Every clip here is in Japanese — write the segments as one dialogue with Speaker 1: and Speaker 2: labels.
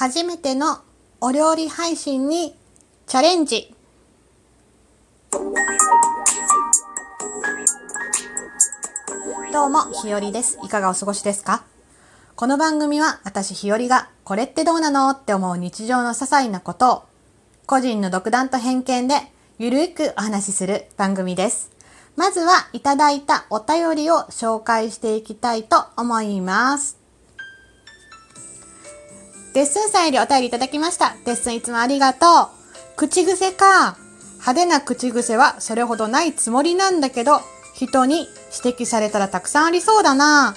Speaker 1: 初めてのお料理配信にチャレンジ。どうも、ひよりです。いかがお過ごしですか？この番組は私ひよりがこれってどうなのって思う日常の些細なことを個人の独断と偏見でゆるくお話しする番組です。まずはいただいたお便りを紹介していきたいと思います。デッスンさんよりお便りいただきました。デッスンいつもありがとう。口癖か。派手な口癖はそれほどないつもりなんだけど、人に指摘されたらたくさんありそうだな。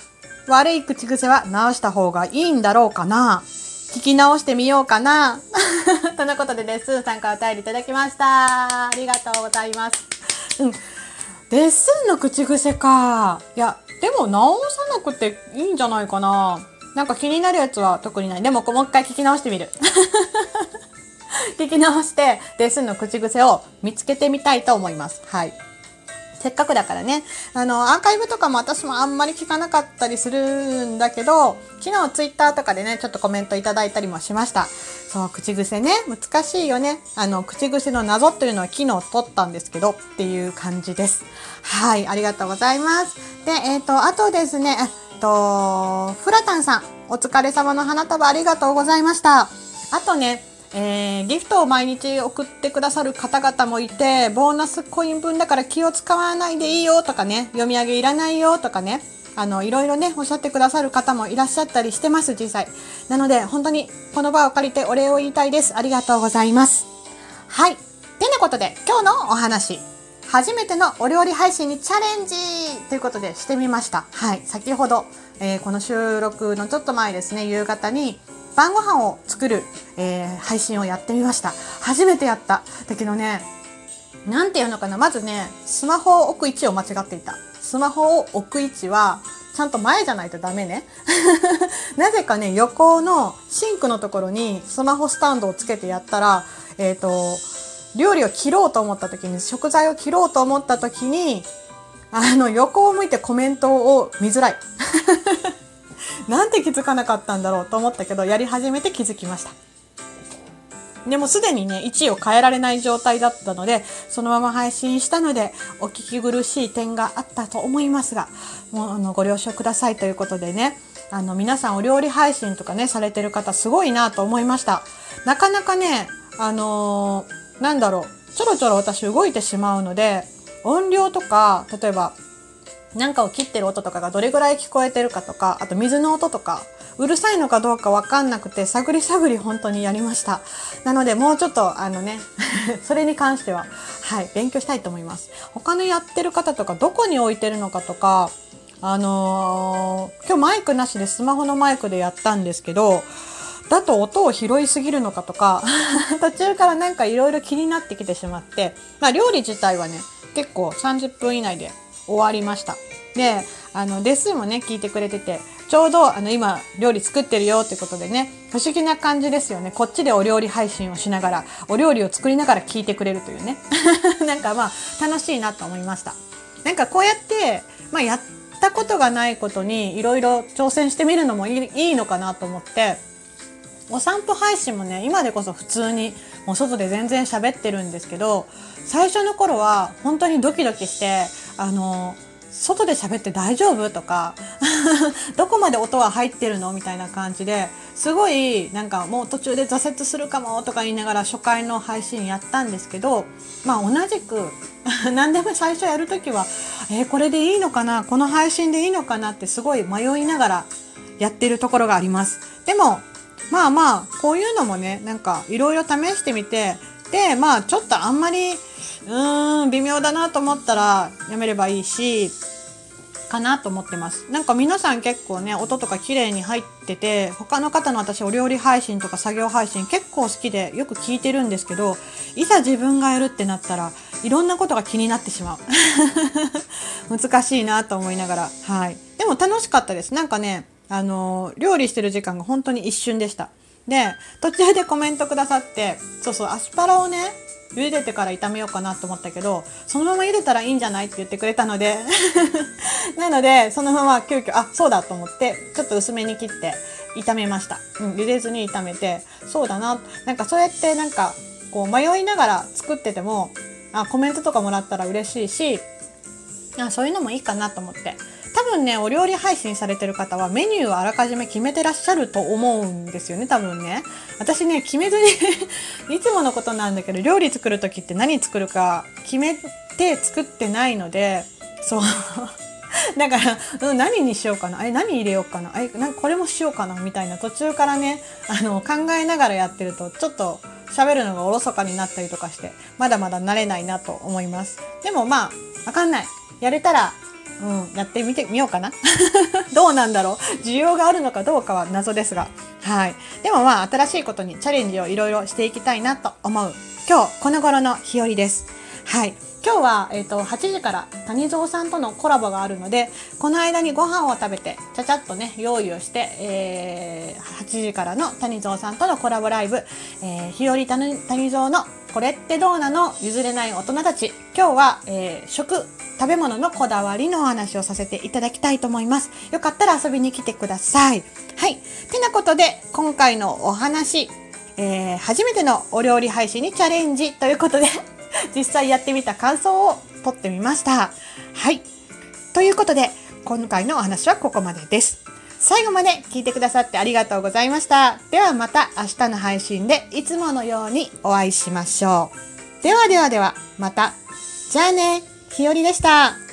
Speaker 1: 悪い口癖は直した方がいいんだろうかな。聞き直してみようかな。とのことでデッスンさんからお便りいただきました。ありがとうございます。うん。デッスンの口癖か。いや、でも直さなくていいんじゃないかな。なんか気になるやつは特にない。でももう一回聞き直してみる。聞き直して、デスンの口癖を見つけてみたいと思います。はい。せっかくだからね。あの、アーカイブとかも私もあんまり聞かなかったりするんだけど、昨日ツイッターとかでね、ちょっとコメントいただいたりもしました。そう、口癖ね、難しいよね。あの、口癖の謎っていうのは昨日取ったんですけど、っていう感じです。はい、ありがとうございます。で、えっ、と、あとですね、と、フラタンさん、お疲れ様の花束ありがとうございました。あとね、えー、ギフトを毎日送ってくださる方々もいて、ボーナスコイン分だから気を使わないでいいよとかね、読み上げいらないよとかね、あの、いろいろね、おっしゃってくださる方もいらっしゃったりしてます、実際。なので、本当にこの場を借りてお礼を言いたいです。ありがとうございます。はい。てなことで、今日のお話。初めてのお料理配信にチャレンジということでしてみました。はい。先ほど、えー、この収録のちょっと前ですね、夕方に、晩ご飯を作る、えー、配信をやってみました。初めてやった。だけどね、なんていうのかな。まずね、スマホを置く位置を間違っていた。スマホを置く位置は、ちゃんと前じゃないとダメね。なぜかね、横のシンクのところにスマホスタンドをつけてやったら、えっ、ー、と、料理を切ろうと思った時に、食材を切ろうと思った時に、あの、横を向いてコメントを見づらい。なんで気づかなかったんだろうと思ったけど、やり始めて気づきました。でもすでにね1、位を変えられない状態だったので、そのまま配信したので、お聞き苦しい点があったと思いますが、もうあのご了承くださいということでね、あの皆さんお料理配信とかね、されてる方すごいなと思いました。なかなかね、あのー、なんだろう、ちょろちょろ私動いてしまうので、音量とか、例えば、なんかを切ってる音とかがどれぐらい聞こえてるかとか、あと水の音とか、うるさいのかどうかわかんなくて、探り探り本当にやりました。なので、もうちょっと、あのね、それに関しては、はい、勉強したいと思います。他のやってる方とか、どこに置いてるのかとか、あのー、今日マイクなしでスマホのマイクでやったんですけど、だと音を拾いすぎるのかとか、途中からなんかいろいろ気になってきてしまって、まあ料理自体はね、結構30分以内で終わりました。で、あの、デスもね、聞いてくれてて、ちょうど、あの、今、料理作ってるよってことでね、不思議な感じですよね。こっちでお料理配信をしながら、お料理を作りながら聞いてくれるというね。なんかまあ、楽しいなと思いました。なんかこうやって、まあ、やったことがないことに、いろいろ挑戦してみるのもいいいいのかなと思って、お散歩配信もね、今でこそ普通に、もう外で全然喋ってるんですけど、最初の頃は本当にドキドキして、あの、外で喋って大丈夫とか、どこまで音は入ってるのみたいな感じで、すごいなんかもう途中で挫折するかもとか言いながら初回の配信やったんですけど、まあ同じく 何でも最初やるときは、えー、これでいいのかなこの配信でいいのかなってすごい迷いながらやってるところがあります。でも、まあまあ、こういうのもね、なんかいろいろ試してみて、で、まあちょっとあんまり、うーん、微妙だなと思ったらやめればいいし、かなと思ってます。なんか皆さん結構ね、音とか綺麗に入ってて、他の方の私お料理配信とか作業配信結構好きでよく聞いてるんですけど、いざ自分がやるってなったら、いろんなことが気になってしまう。難しいなと思いながら。はい。でも楽しかったです。なんかね、あの、料理してる時間が本当に一瞬でした。で、途中でコメントくださって、そうそう、アスパラをね、茹でてから炒めようかなと思ったけど、そのまま茹でたらいいんじゃない？って言ってくれたので、なので、そのまま急遽、あ、そうだと思って、ちょっと薄めに切って、炒めました。うん、茹でずに炒めて、そうだな。なんかそうやってなんか、こう迷いながら作ってても、あ、コメントとかもらったら嬉しいし、あそういうのもいいかなと思って。多分ね、お料理配信されてる方はメニューをあらかじめ決めてらっしゃると思うんですよね、多分ね。私ね、決めずに いつものことなんだけど、料理作る時って何作るか決めて作ってないので、そう だから、何にしようかな。あれ、何入れようかな。あれ、なんかこれもしようかな。みたいな途中からね、あの、考えながらやってると、ちょっと喋るのがおろそかになったりとかして、まだまだ慣れないなと思います。でもまあ、わかんない。やれたら、うん、やってみてみようかな。どうなんだろう。需要があるのかどうかは謎ですが。はい。でもまあ、新しいことにチャレンジをいろいろしていきたいなと思う。今日、この頃の日和です。はい。今日は、えーと、8時から谷蔵さんとのコラボがあるのでこの間にご飯を食べてちゃちゃっとね用意をして、えー、8時からの谷蔵さんとのコラボライブ「えー、日和谷蔵のこれってどうなの？譲れない大人たち」今日は、えー、食食べ物のこだわりのお話をさせていただきたいと思いますよかったら遊びに来てくださいはいてなことで今回のお話えー、初めてのお料理配信にチャレンジということで 実際やってみた感想を撮ってみました。はい。ということで、今回のお話はここまでです。最後まで聞いてくださってありがとうございました。ではまた明日の配信でいつものようにお会いしましょう。ではではでは、また。じゃあね、ひよりでした。